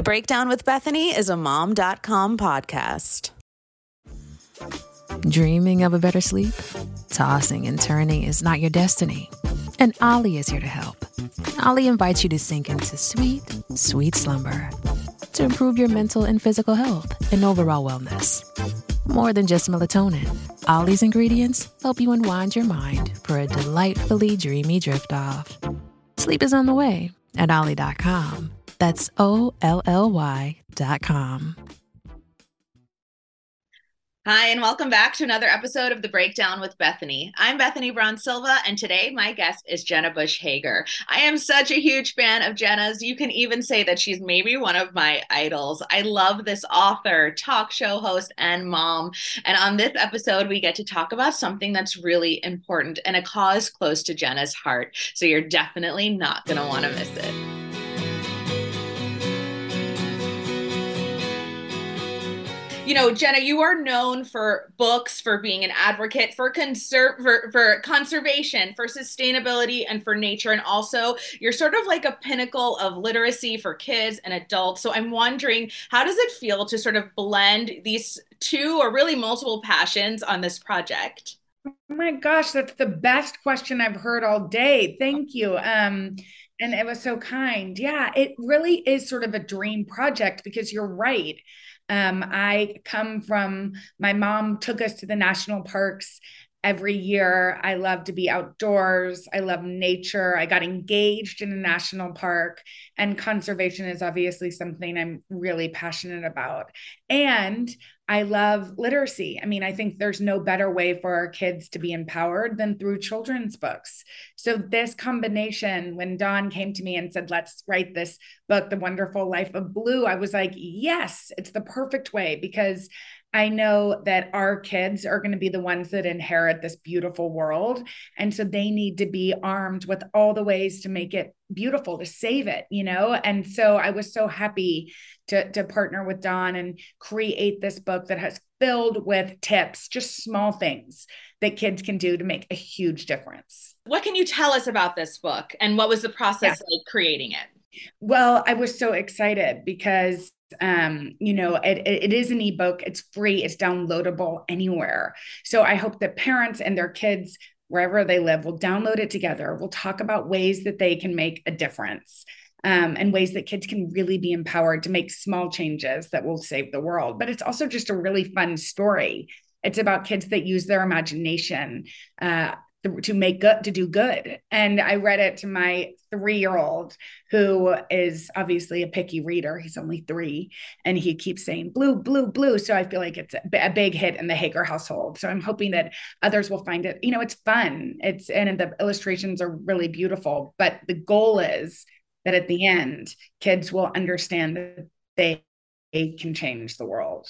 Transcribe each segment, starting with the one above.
The Breakdown with Bethany is a mom.com podcast. Dreaming of a better sleep? Tossing and turning is not your destiny. And Olly is here to help. Olly invites you to sink into sweet, sweet slumber to improve your mental and physical health and overall wellness. More than just melatonin, Olly's ingredients help you unwind your mind for a delightfully dreamy drift off. Sleep is on the way at Olly.com. That's O L L Y dot com. Hi, and welcome back to another episode of The Breakdown with Bethany. I'm Bethany Brown Silva, and today my guest is Jenna Bush Hager. I am such a huge fan of Jenna's. You can even say that she's maybe one of my idols. I love this author, talk show host, and mom. And on this episode, we get to talk about something that's really important and a cause close to Jenna's heart. So you're definitely not going to want to miss it. You know, Jenna, you are known for books, for being an advocate for conserve for, for conservation, for sustainability, and for nature. And also, you're sort of like a pinnacle of literacy for kids and adults. So I'm wondering, how does it feel to sort of blend these two or really multiple passions on this project? Oh my gosh, that's the best question I've heard all day. Thank you. Um, and it was so kind. Yeah, it really is sort of a dream project because you're right. Um, I come from my mom took us to the national parks every year. I love to be outdoors. I love nature. I got engaged in a national park, and conservation is obviously something I'm really passionate about. And I love literacy. I mean, I think there's no better way for our kids to be empowered than through children's books. So, this combination, when Dawn came to me and said, let's write this book, The Wonderful Life of Blue, I was like, yes, it's the perfect way because I know that our kids are going to be the ones that inherit this beautiful world. And so they need to be armed with all the ways to make it beautiful, to save it, you know? And so I was so happy to, to partner with Dawn and create this book that has filled with tips, just small things that kids can do to make a huge difference. What can you tell us about this book and what was the process yeah. like creating it? Well, I was so excited because um you know it, it is an ebook. It's free. It's downloadable anywhere. So i hope that parents and their kids wherever they live will download it together. We'll talk about ways that they can make a difference um, and ways that kids can really be empowered to make small changes that will save the world. But it's also just a really fun story. It's about kids that use their imagination uh, to make good to do good. And i read it to my three year old who is obviously a picky reader. He's only three and he keeps saying blue blue blue. So i feel like it's a, big hit in the hager household. So i'm hoping that others will find it. You know it's fun. It's and the illustrations are really beautiful. But the goal is that at the end kids will understand that they can change the world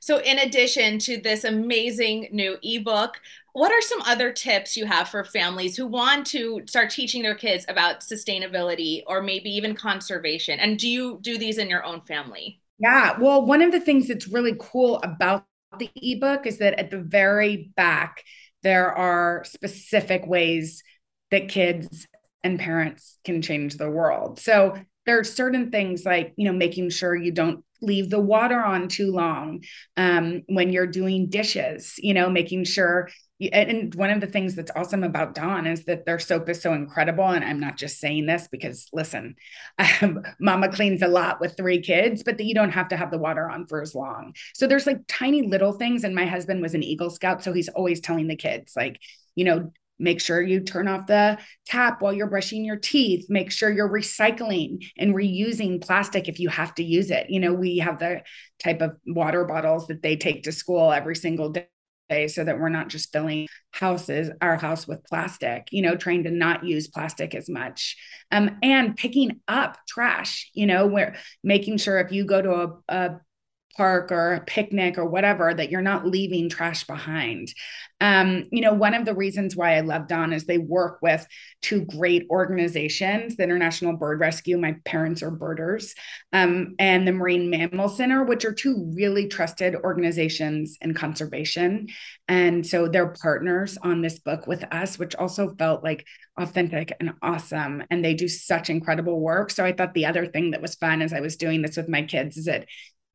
so, in addition to this amazing new ebook, what are some other tips you have for families who want to start teaching their kids about sustainability or maybe even conservation? And do you do these in your own family? Yeah, well, one of the things that's really cool about the ebook is that at the very back, there are specific ways that kids and parents can change the world. So there are certain things like, you know, making sure you don't leave the water on too long um, when you're doing dishes, you know, making sure. You, and one of the things that's awesome about Dawn is that their soap is so incredible. And I'm not just saying this because, listen, um, mama cleans a lot with three kids, but that you don't have to have the water on for as long. So there's like tiny little things. And my husband was an Eagle Scout. So he's always telling the kids, like, you know, Make sure you turn off the tap while you're brushing your teeth. Make sure you're recycling and reusing plastic if you have to use it. You know, we have the type of water bottles that they take to school every single day so that we're not just filling houses our house with plastic you know trying to not use plastic as much um, and picking up trash you know where making sure if you go to a, a park or a picnic or whatever that you're not leaving trash behind. Um, you know one of the reasons why i love dawn is they work with two great organizations the international bird rescue my parents are birders um, and the marine mammal center which are two really trusted organizations in conservation. And so they're partners on this book with us which also felt like authentic and awesome. And they do such incredible work. So i thought the other thing that was fun as i was doing this with my kids is that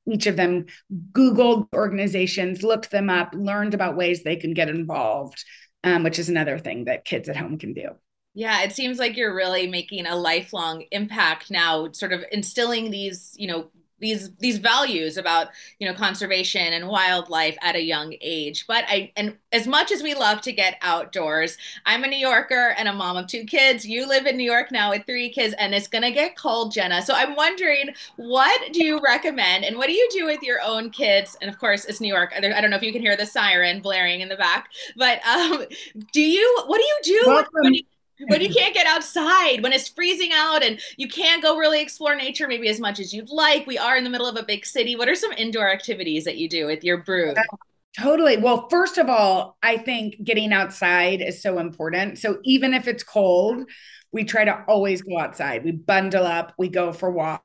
each of them googled organizations looked them up learned about ways they can get involved um, which is another thing that kids at home can do. Yeah, it seems like you're really making a lifelong impact now, sort of instilling these, you know, these these values about you know conservation and wildlife at a young age. But i and as much as we love to get outdoors i'm a new yorker and a mom of two kids. You live in new york now with three kids and it's going to get cold jenna. So i'm wondering what do you recommend and what do you do with your own kids? And of course it's new york. I don't know if you can hear the siren blaring in the back but um, do you what do you do when you can't get outside, when it's freezing out and you can't go really explore nature maybe as much as you'd like. We are in the middle of a big city. What are some indoor activities that you do with your brood? Totally. Well, first of all, I think getting outside is so important. So even if it's cold, we try to always go outside. We bundle up, we go for walks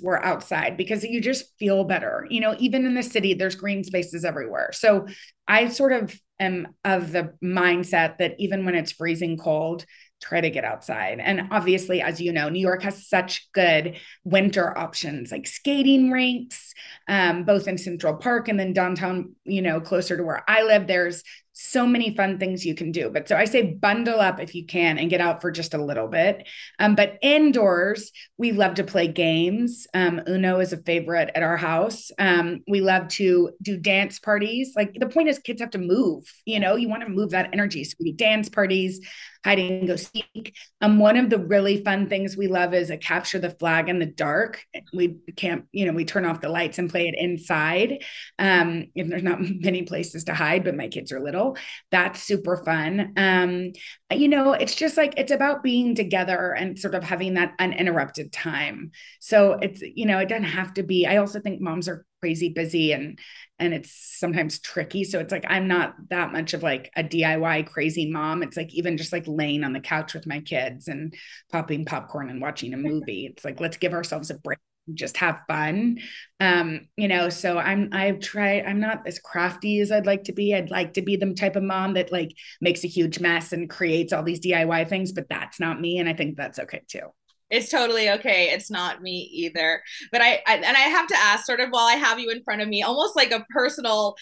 we're outside because you just feel better. You know, even in the city, there's green spaces everywhere. So I sort of am of the mindset that even when it's freezing cold, try to get outside. And obviously, as you know, New York has such good winter options like skating rinks, um, both in Central Park and then downtown, you know, closer to where I live. There's so many fun things you can do. But so I say bundle up if you can and get out for just a little bit. Um, but indoors, we love to play games. Um, Uno is a favorite at our house. Um, we love to do dance parties. Like the point is, kids have to move. You know, you want to move that energy. So we do dance parties hide and go seek. Um, one of the really fun things we love is a capture the flag in the dark. We can't, you know, we turn off the lights and play it inside. Um, and there's not many places to hide, but my kids are little. That's super fun. Um, you know, it's just like it's about being together and sort of having that uninterrupted time. So it's, you know, it doesn't have to be. I also think moms are crazy busy and and it's sometimes tricky so it's like i'm not that much of like a diy crazy mom it's like even just like laying on the couch with my kids and popping popcorn and watching a movie it's like let's give ourselves a break just have fun um you know so i'm i've tried i'm not as crafty as i'd like to be i'd like to be the type of mom that like makes a huge mess and creates all these diy things but that's not me and i think that's okay too it's totally okay. It's not me either. But I, I, and I have to ask sort of while I have you in front of me, almost like a personal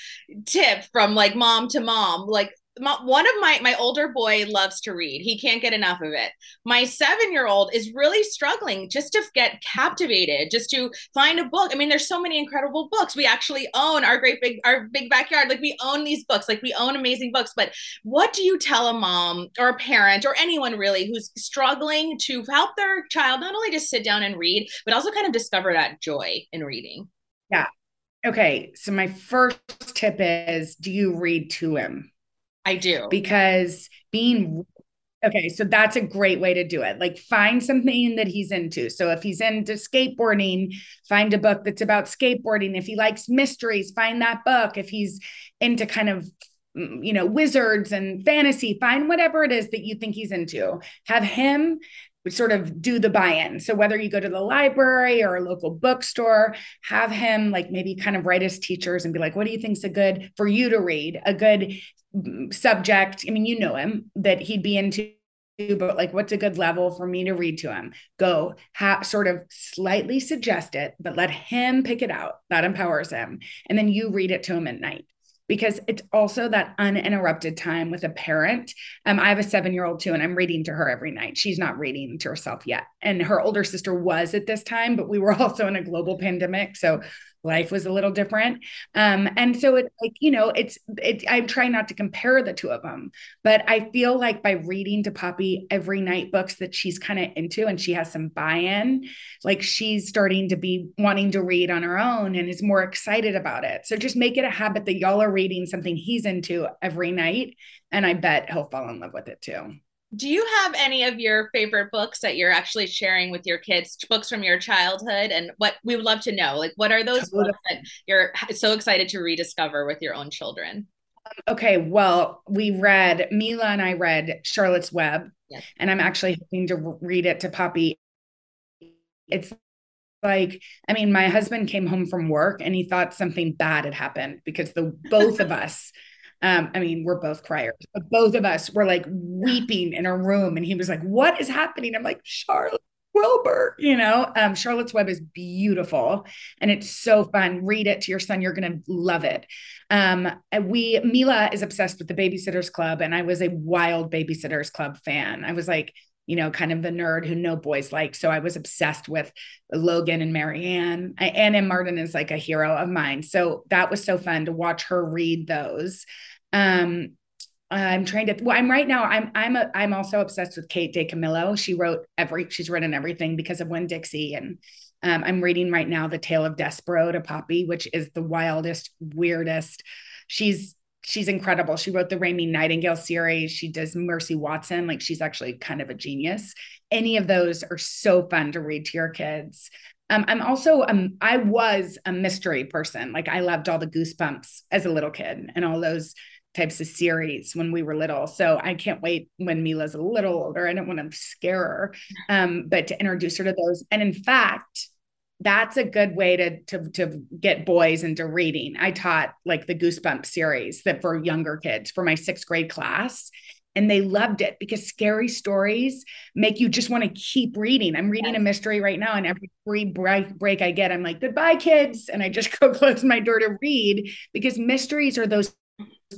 tip from like mom to mom, like one of my my older boy loves to read. He can't get enough of it. My seven year old is really struggling just to get captivated just to find a book. I mean there's so many incredible books. We actually own our great big our big backyard. Like we own these books. Like we own amazing books. But what do you tell a mom or a parent or anyone really who's struggling to help their child not only just sit down and read but also kind of discover that joy in reading? Yeah. Okay. So my first tip is do you read to him I do. Because being okay, so that's a great way to do it. Like find something that he's into. So if he's into skateboarding, find a book that's about skateboarding. If he likes mysteries, find that book. If he's into kind of mm, you know wizards and fantasy find whatever it is that you think he's into have him sort of do the buy-in. So whether you go to the library or a local bookstore, have him like maybe kind of write his teachers and be like, what do you think's a good for you to read? A good mm, subject. I mean, you know him that he'd be into but like what's a good level for me to read to him go ha- sort of slightly suggest it but let him pick it out that empowers him and then you read it to him at night because it's also that uninterrupted time with a parent. Um, I have a seven year old too, and I'm reading to her every night. She's not reading to herself yet. And her older sister was at this time, but we were also in a global pandemic. So life was a little different. Um, and so it's like you know it's it i'm trying not to compare the two of them but i feel like by reading to poppy every night books that she's kind of into and she has some buy-in like she's starting to be wanting to read on her own and is more excited about it. So just make it a habit that y'all are reading something he's into every night and i bet he'll fall in love with it too Do you have any of your favorite books that you're actually sharing with your kids, books from your childhood? And what we would love to know, like, what are those books that you're so excited to rediscover with your own children? Okay, well, we read, Mila and I read Charlotte's Web, yes. and I'm actually hoping to read it to Poppy. It's like, I mean, my husband came home from work and he thought something bad had happened because the both of us um, I mean, we're both criers, but both of us were like weeping in a room. And he was like, What is happening? I'm like, Charlotte Wilbur, you know, um, Charlotte's Web is beautiful and it's so fun. Read it to your son. You're going to love it. Um, we, Mila is obsessed with the Babysitters Club, and I was a wild Babysitters Club fan. I was like, you know, kind of the nerd who no boys like. So I was obsessed with Logan and Mary Anne. Anna Martin is like a hero of mine. So that was so fun to watch her read those. Um, I'm trying to. Well, I'm right now. I'm I'm a, I'm also obsessed with Kate DiCamillo. She wrote every. She's written everything because of Winn-Dixie, and um, I'm reading right now the Tale of Despereaux to Poppy, which is the wildest, weirdest. She's she's incredible. She wrote the Raymie Nightingale series. She does Mercy Watson. Like she's actually kind of a genius. Any of those are so fun to read to your kids. Um, I'm also um, I was a mystery person. Like I loved all the Goosebumps as a little kid and all those types of series when we were little. So I can't wait when Mila's a little older. I don't want to scare her, um, but to introduce her to those. And in fact, that's a good way to, to to get boys into reading. I taught like the Goosebump series that for younger kids for my sixth grade class. And they loved it because scary stories make you just want to keep reading. I'm reading yes. a mystery right now, and every free break, break I get, I'm like, goodbye, kids. And I just go close my door to read because mysteries are those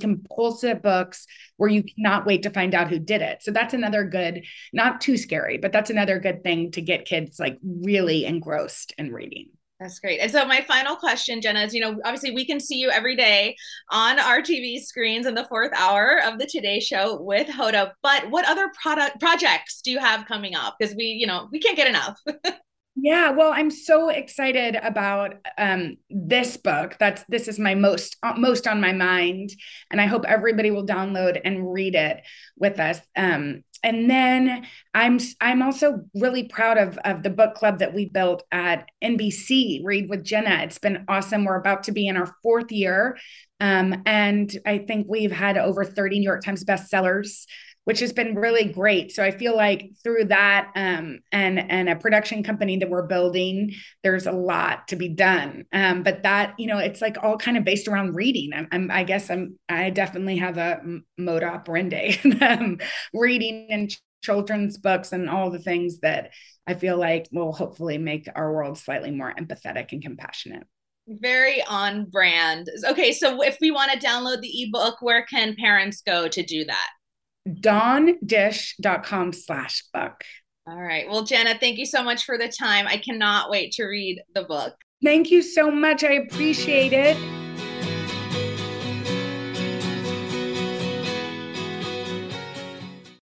compulsive books where you cannot wait to find out who did it. So that's another good, not too scary, but that's another good thing to get kids like really engrossed in reading. That's great. And so my final question, Jenna, is you know, obviously we can see you every day on our TV screens in the fourth hour of the Today Show with Hoda. But what other product projects do you have coming up? Because we, you know, we can't get enough. Yeah, well, I'm so excited about um, this book. That's this is my most uh, most on my mind, and I hope everybody will download and read it with us. Um, and then I'm I'm also really proud of of the book club that we built at NBC. Read with Jenna. It's been awesome. We're about to be in our fourth year, um, and I think we've had over 30 New York Times bestsellers which has been really great. So I feel like through that um, and and a production company that we're building, there's a lot to be done. Um, but that you know, it's like all kind of based around reading. I'm, I'm i guess I'm I definitely have a mode operandi, um, reading and children's books and all the things that I feel like will hopefully make our world slightly more empathetic and compassionate very on brand. Okay, so if we want to download the ebook, where can parents go to do that? dawndish.com slash book. All right. Well, Jenna, thank you so much for the time. I cannot wait to read the book. Thank you so much. I appreciate it.